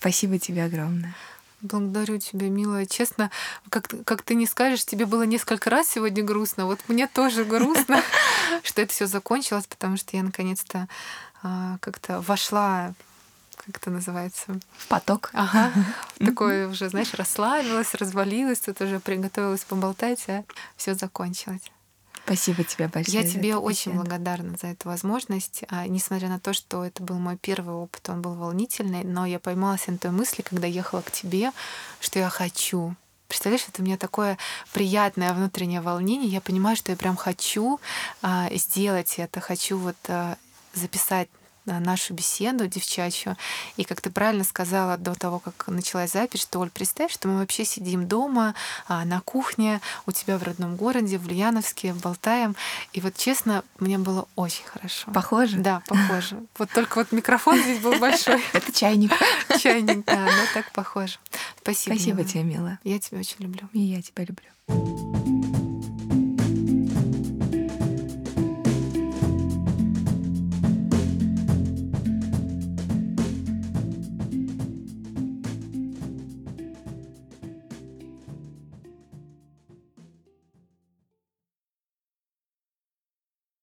Speaker 1: Спасибо тебе огромное.
Speaker 2: Благодарю тебя, милая. Честно, как, как ты не скажешь, тебе было несколько раз сегодня грустно. Вот мне тоже грустно, что это все закончилось, потому что я наконец-то а, как-то вошла как это называется?
Speaker 1: В поток.
Speaker 2: Ага. Такое уже, знаешь, расслабилась, развалилась, тут уже приготовилась поболтать, а все закончилось.
Speaker 1: Спасибо тебе большое.
Speaker 2: Я тебе очень благодарна за эту возможность. А, несмотря на то, что это был мой первый опыт, он был волнительный, но я поймалась на той мысли, когда ехала к тебе, что я хочу. Представляешь, это у меня такое приятное внутреннее волнение. Я понимаю, что я прям хочу а, сделать это, хочу вот а, записать нашу беседу девчачью. И как ты правильно сказала до того, как началась запись, что, Оль, представь, что мы вообще сидим дома, а, на кухне, у тебя в родном городе, в Ульяновске, болтаем. И вот честно, мне было очень хорошо.
Speaker 1: Похоже?
Speaker 2: Да, похоже. Вот только вот микрофон здесь был большой.
Speaker 1: Это чайник.
Speaker 2: Чайник, да, но так похоже. Спасибо.
Speaker 1: Спасибо тебе, милая.
Speaker 2: Я тебя очень люблю.
Speaker 1: И я тебя люблю.